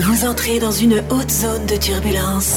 Vous entrez dans une haute zone de turbulence.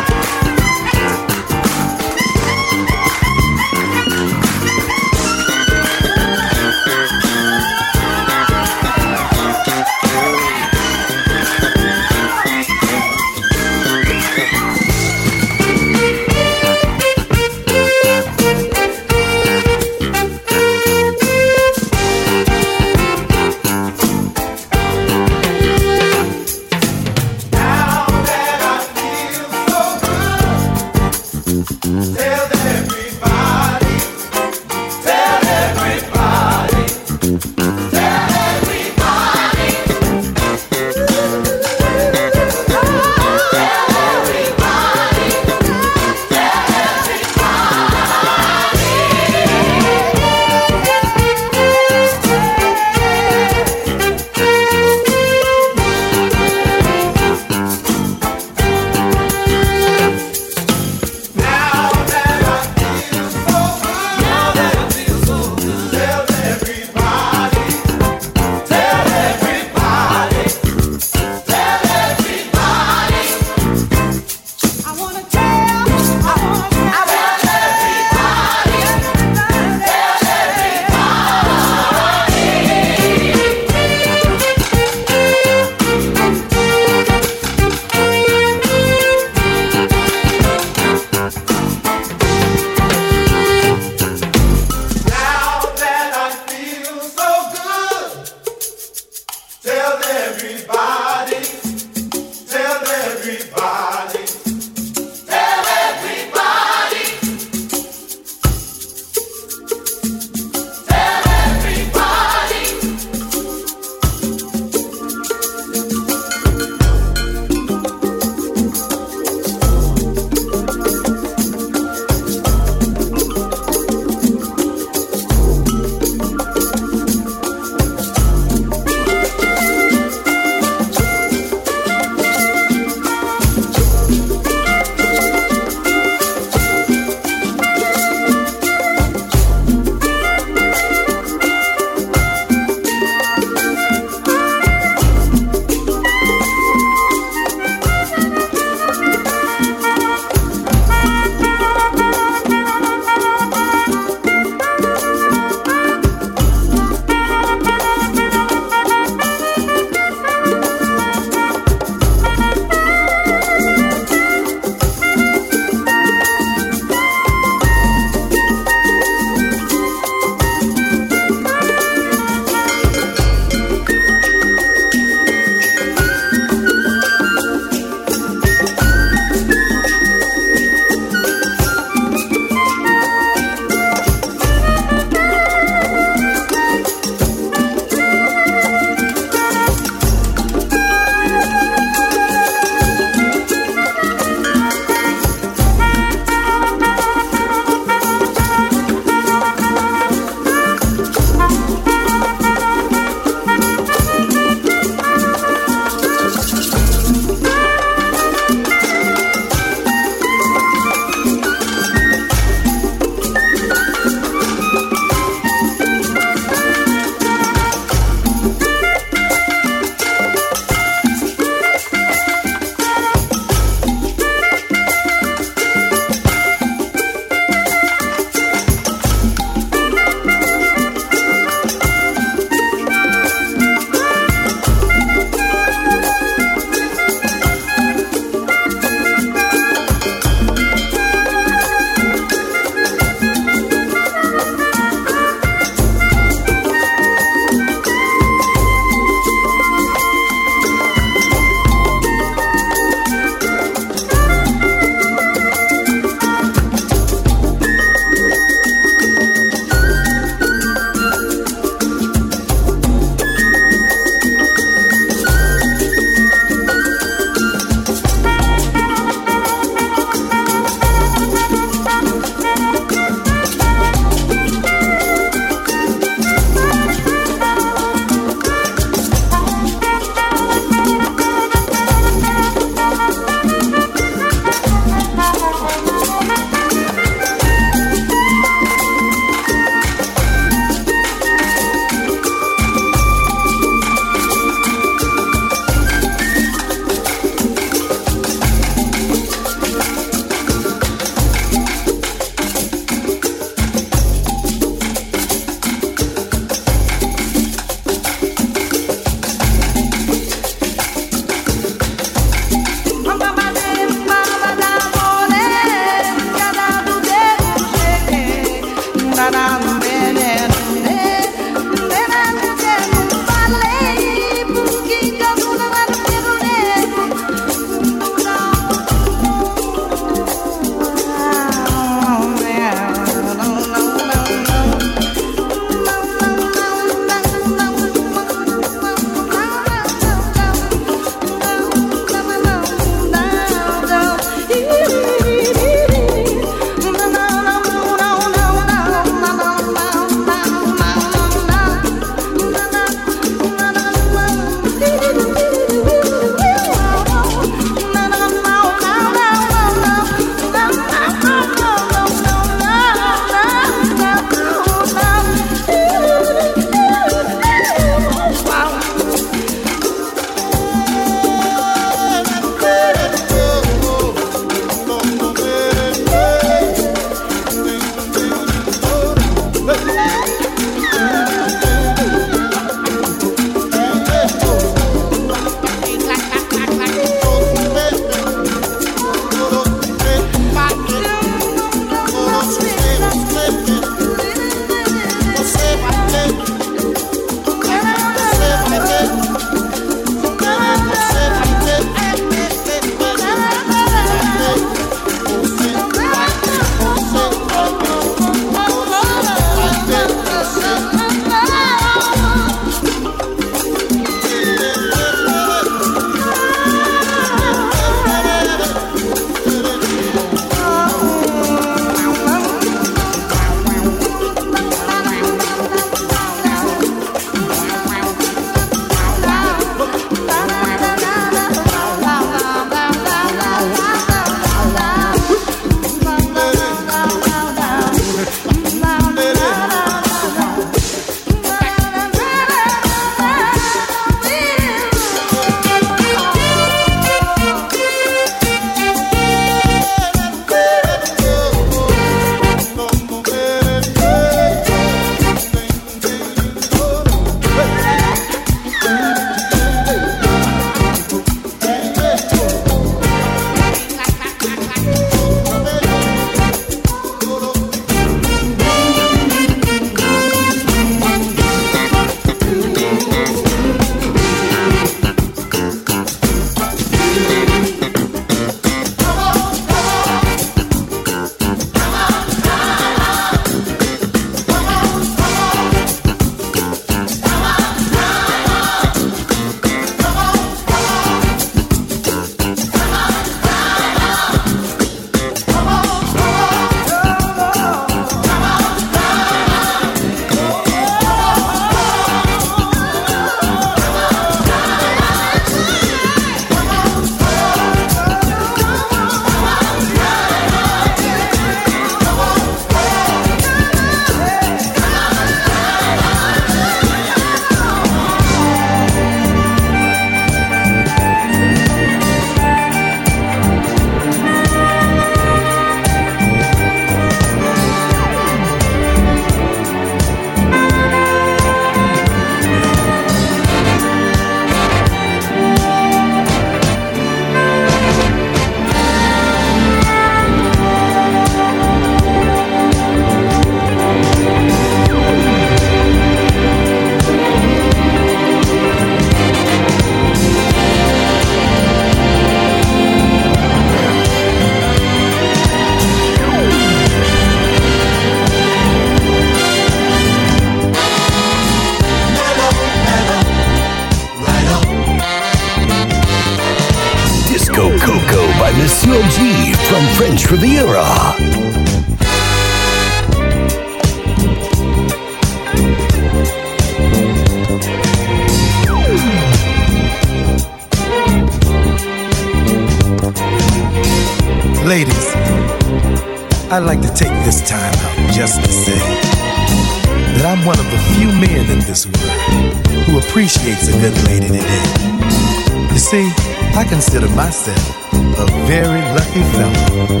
consider myself a very lucky fellow.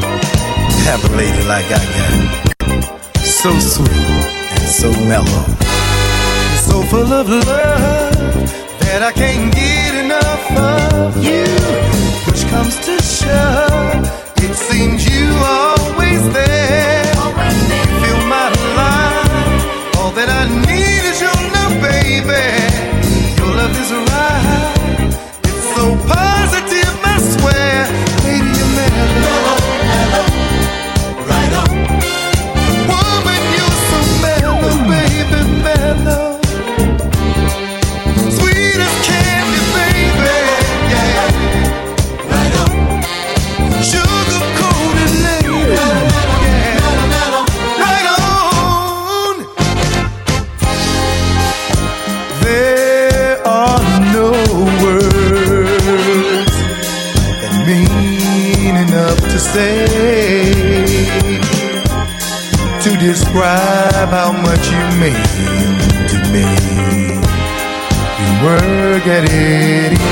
Have a lady like I got. So sweet and so mellow. So full of love that I can't get enough of you. Which comes to show, it seems you always there. forgetting.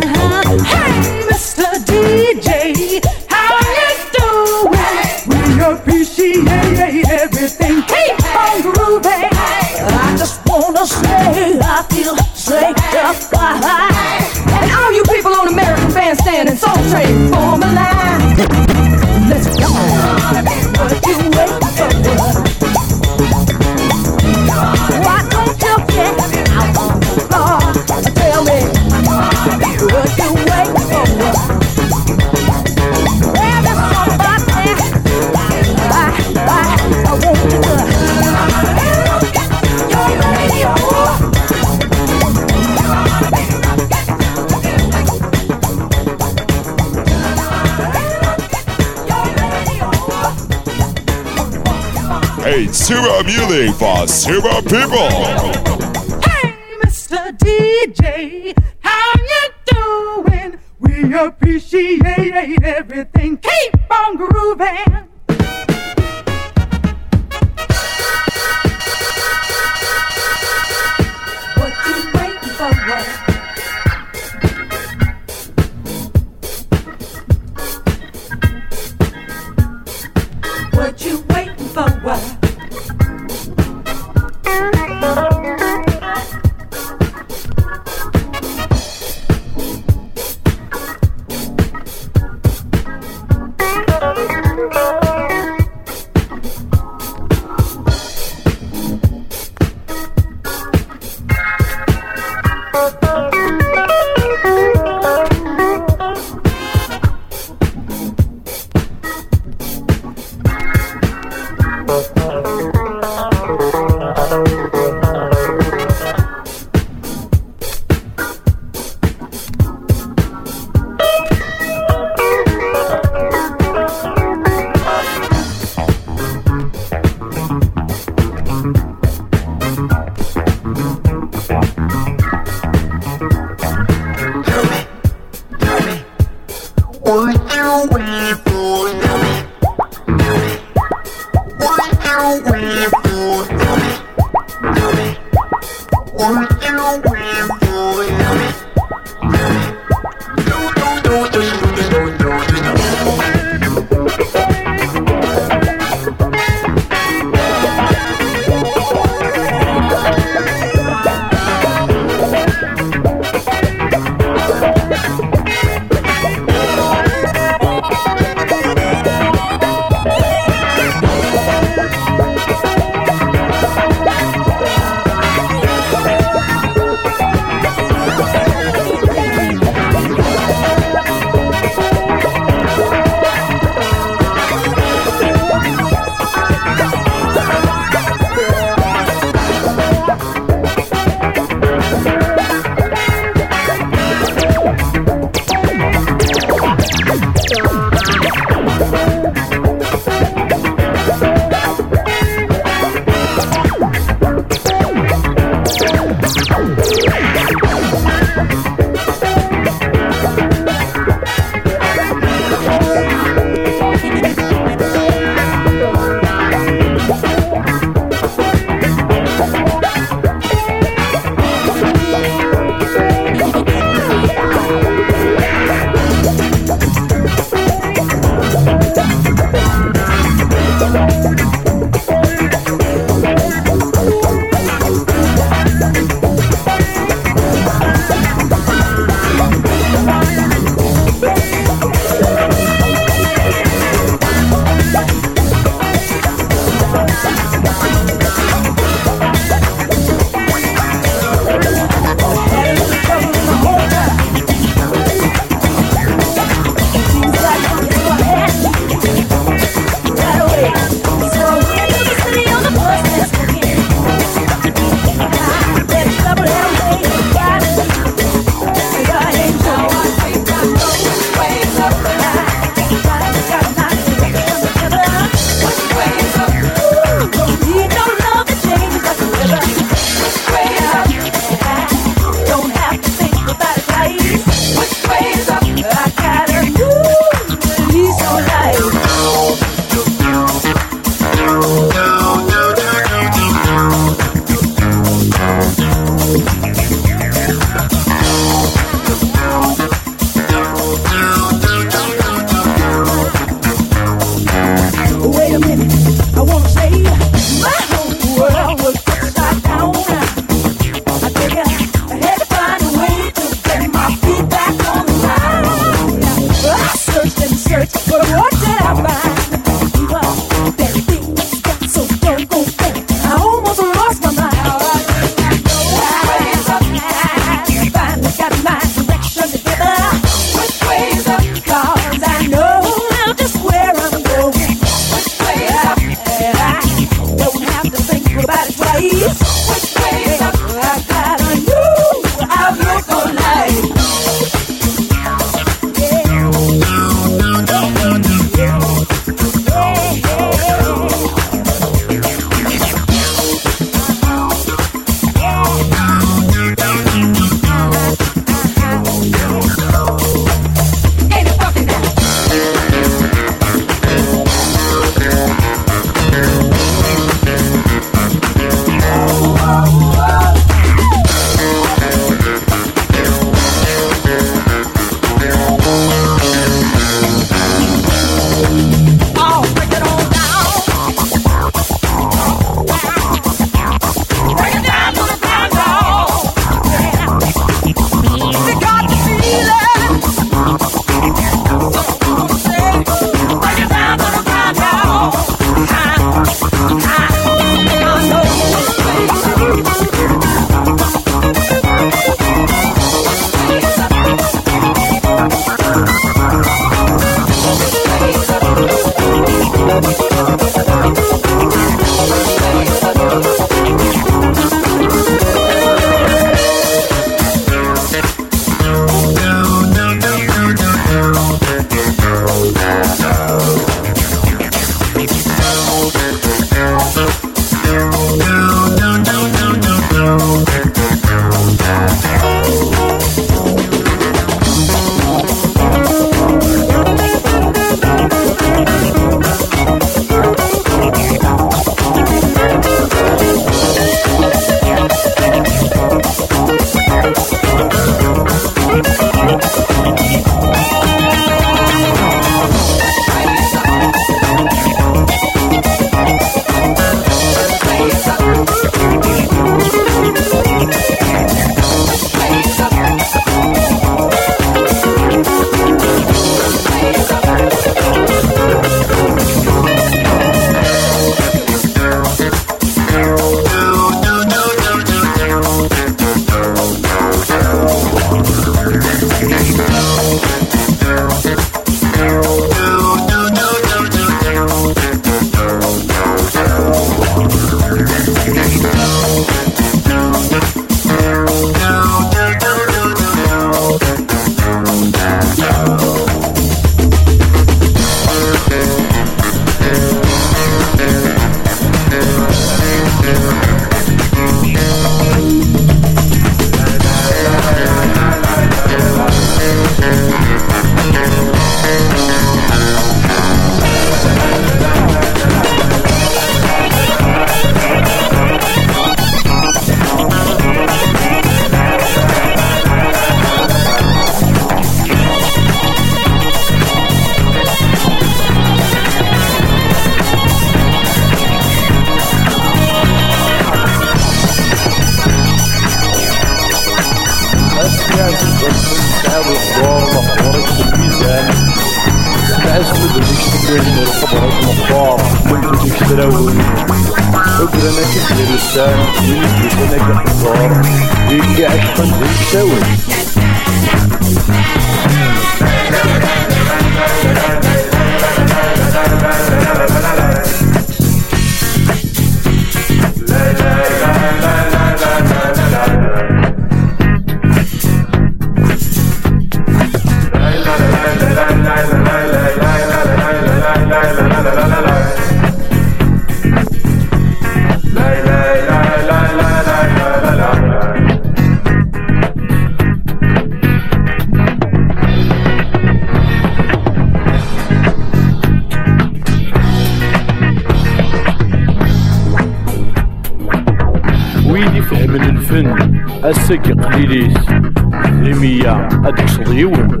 هاديك صديون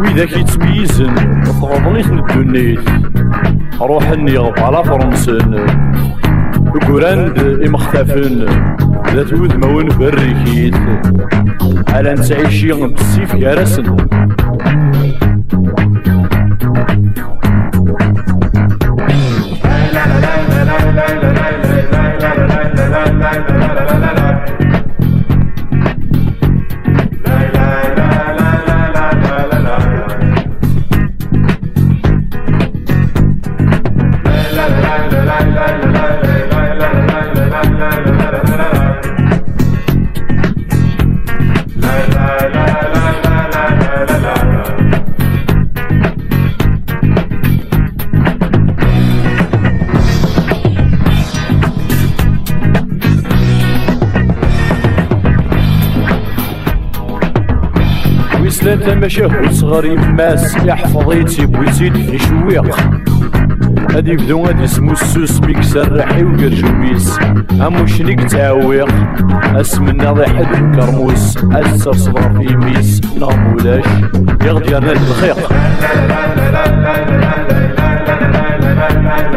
وإذا يتميزن تغضنيت الدنيس روح النيغ على فرنسن. قراند إمختفن ذات وذمون بريكيت على نتعيشي بالسيف يارسن زاد تماشاه صغار يماس يحفظ يتسيب ويزيد يشويق هادي يبدو غادي اسمو السوس ميك سرحي وقرجويس أمو شنيك تعويق؟ أسمنا ضي حد كرموس. أسر صدر في ميس. نغم ولاش؟ يغدي الخيق نسن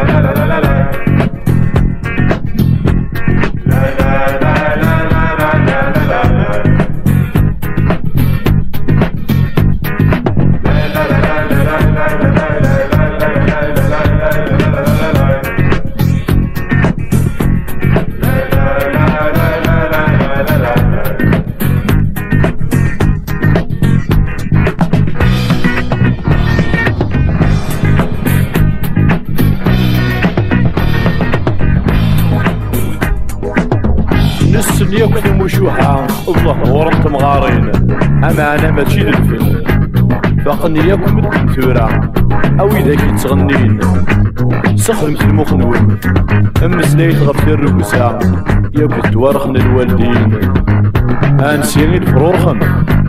أنا ماشي للفن باقني ياك مدن ثورة أو اذا كي تغنين سخرمت المخنون امسنيت غف الرقسة ياك توارخن الوالدين. أنسيني Ladies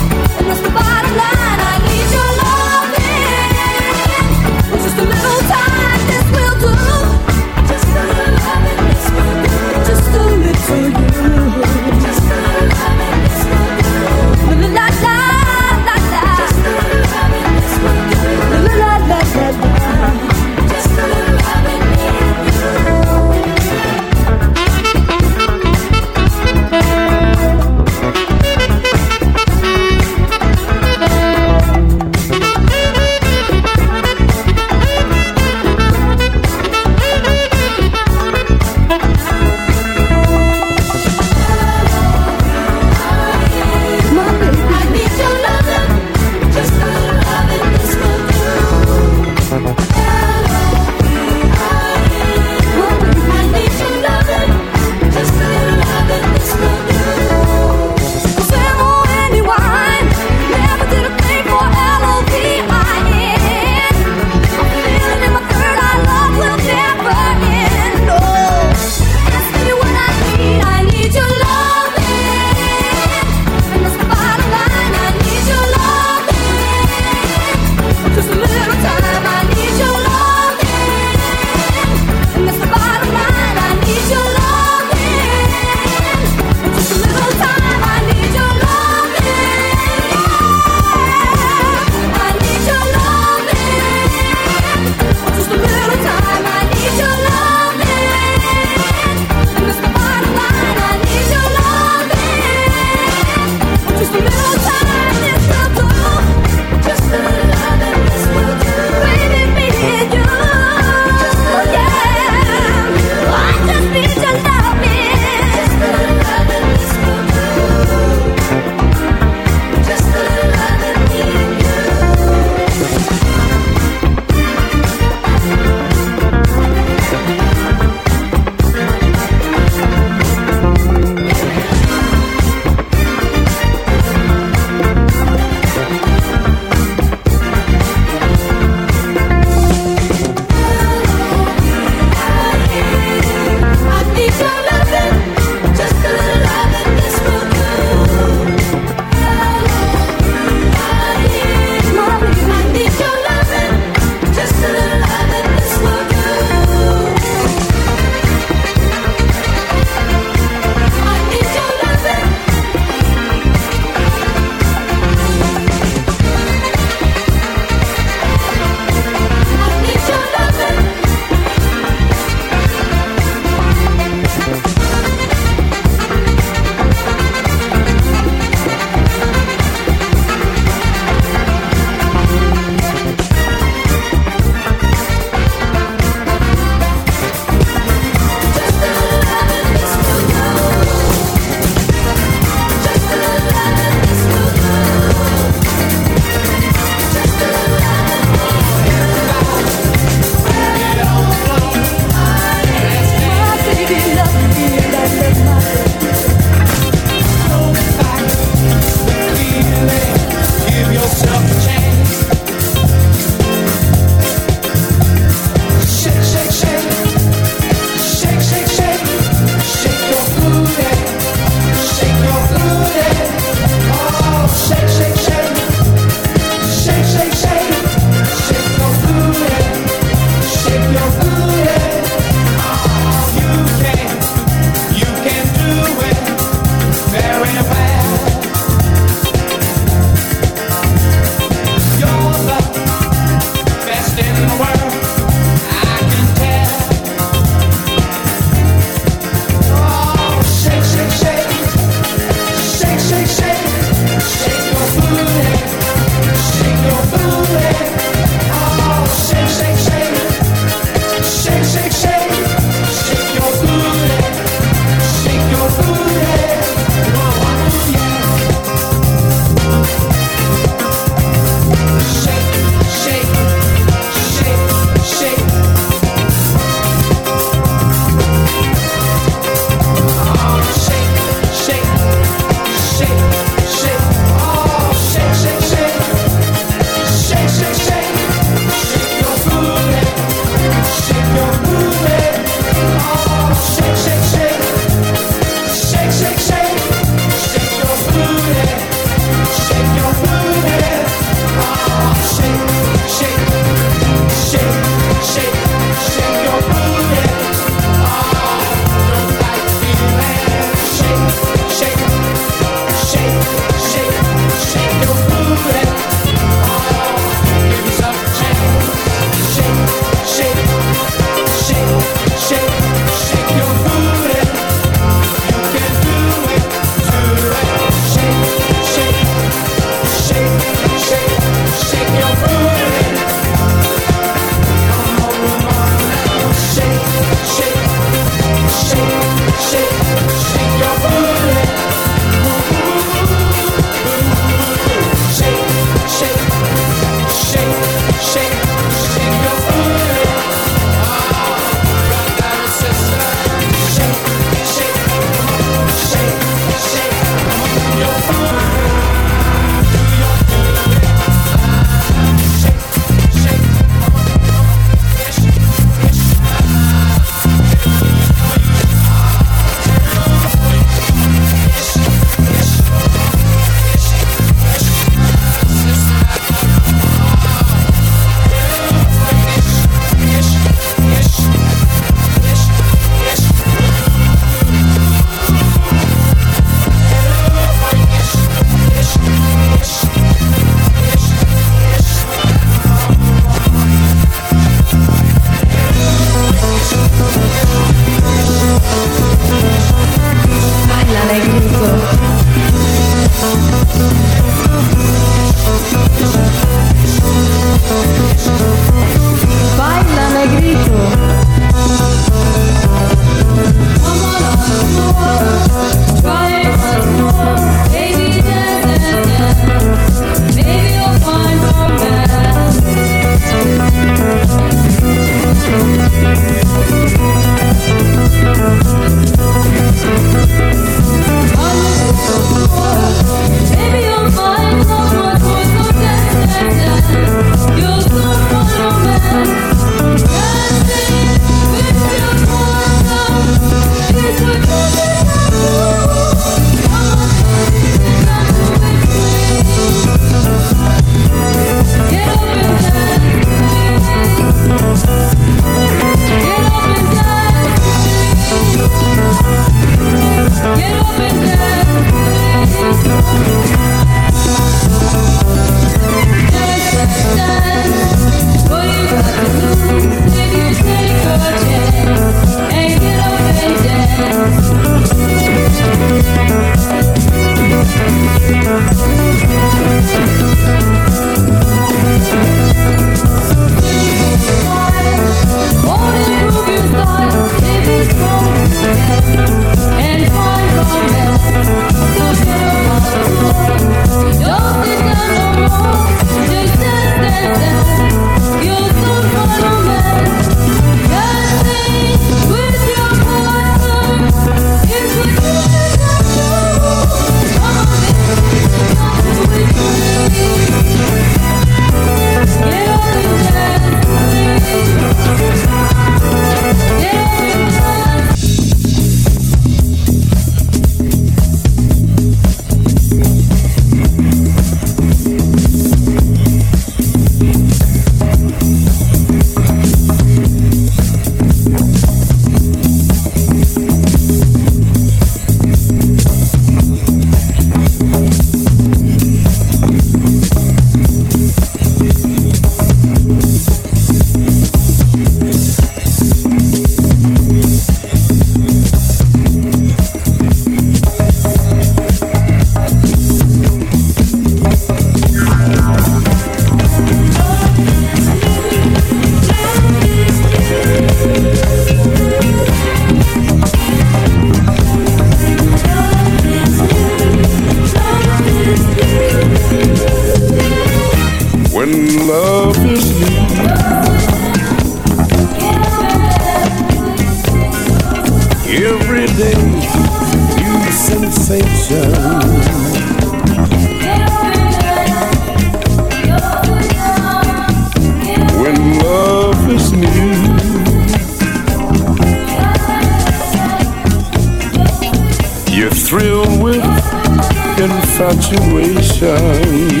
situation.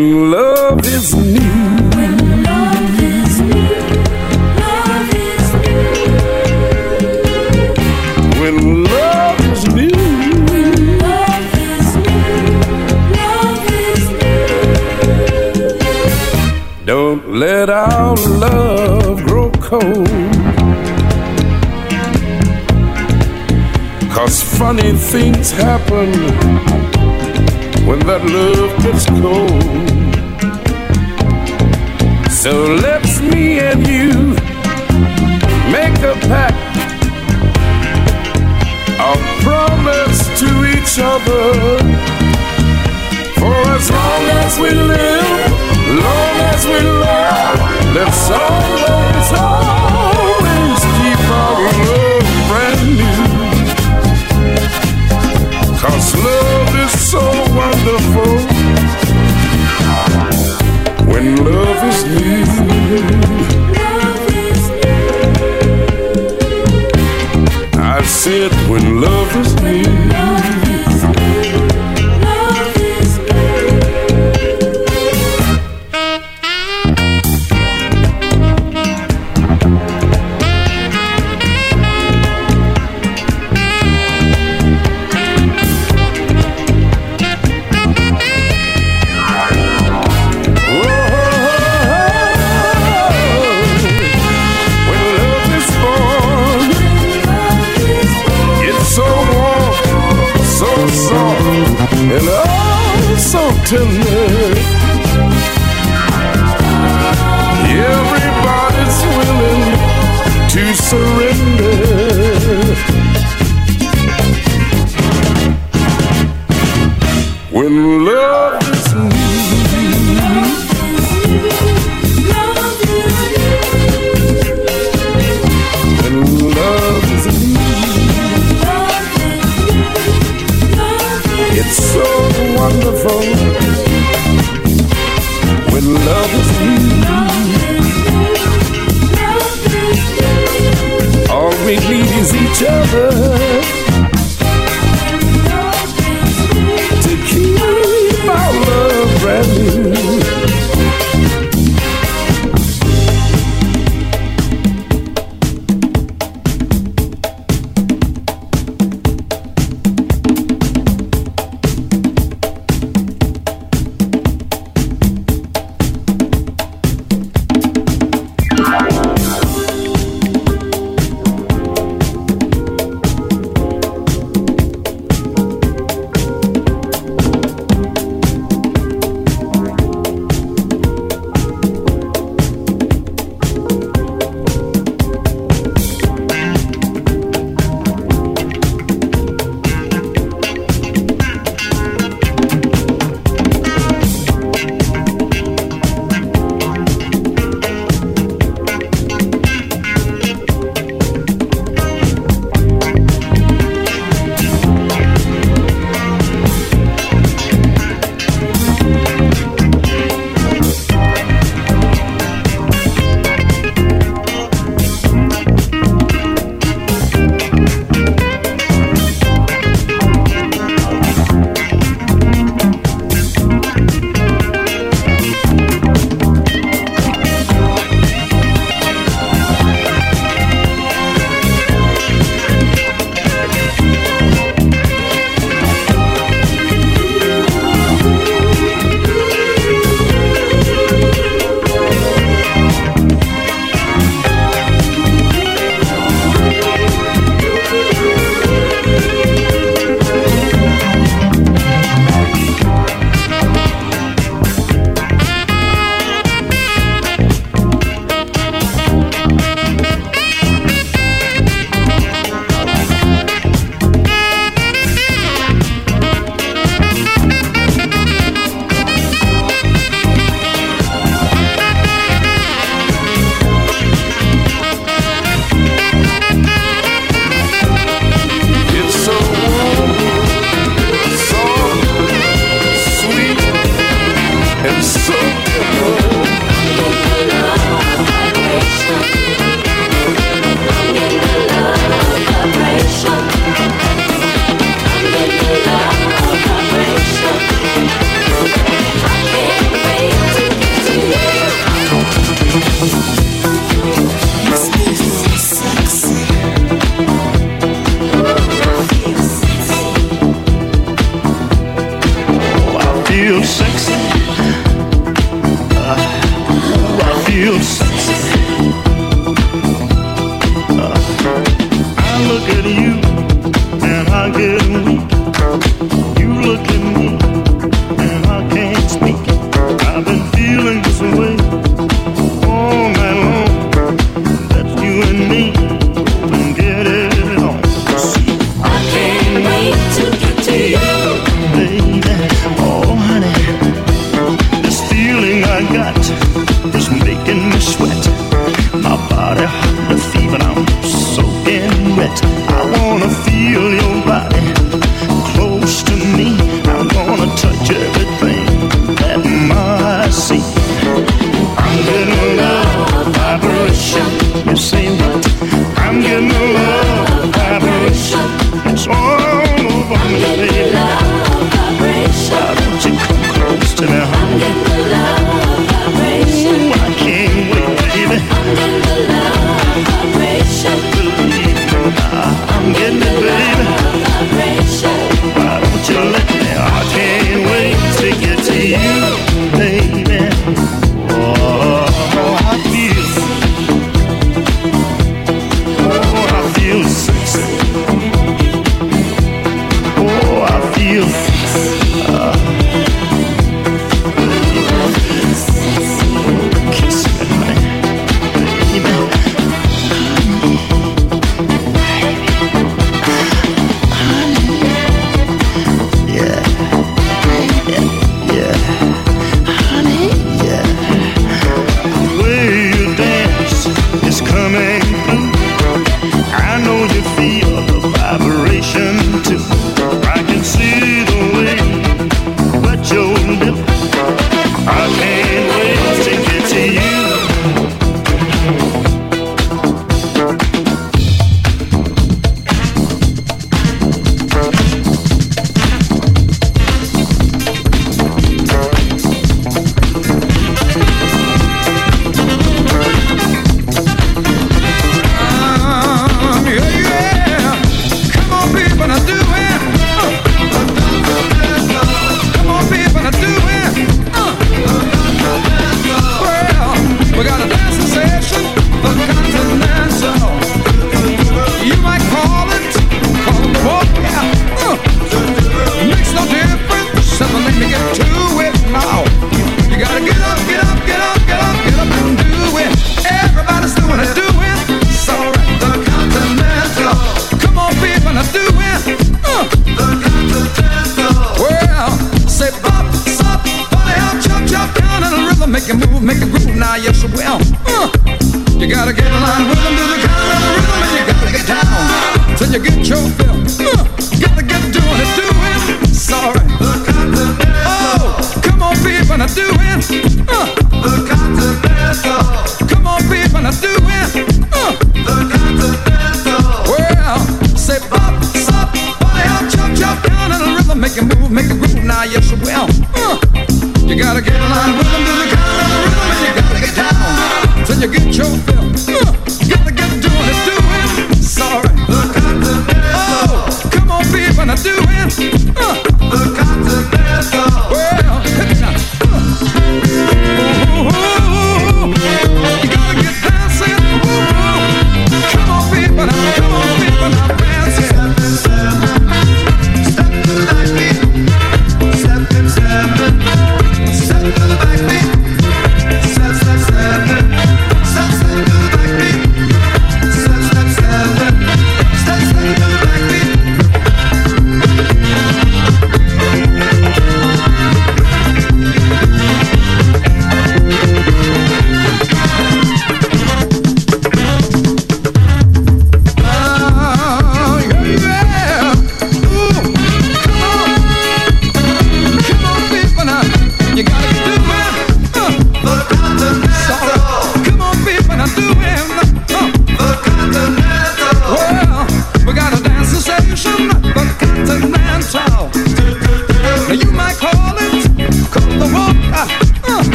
When love is new. When love is new. Love is new. When love is new. Love is new. Love is new. Don't let our love grow cold. Cause funny things happen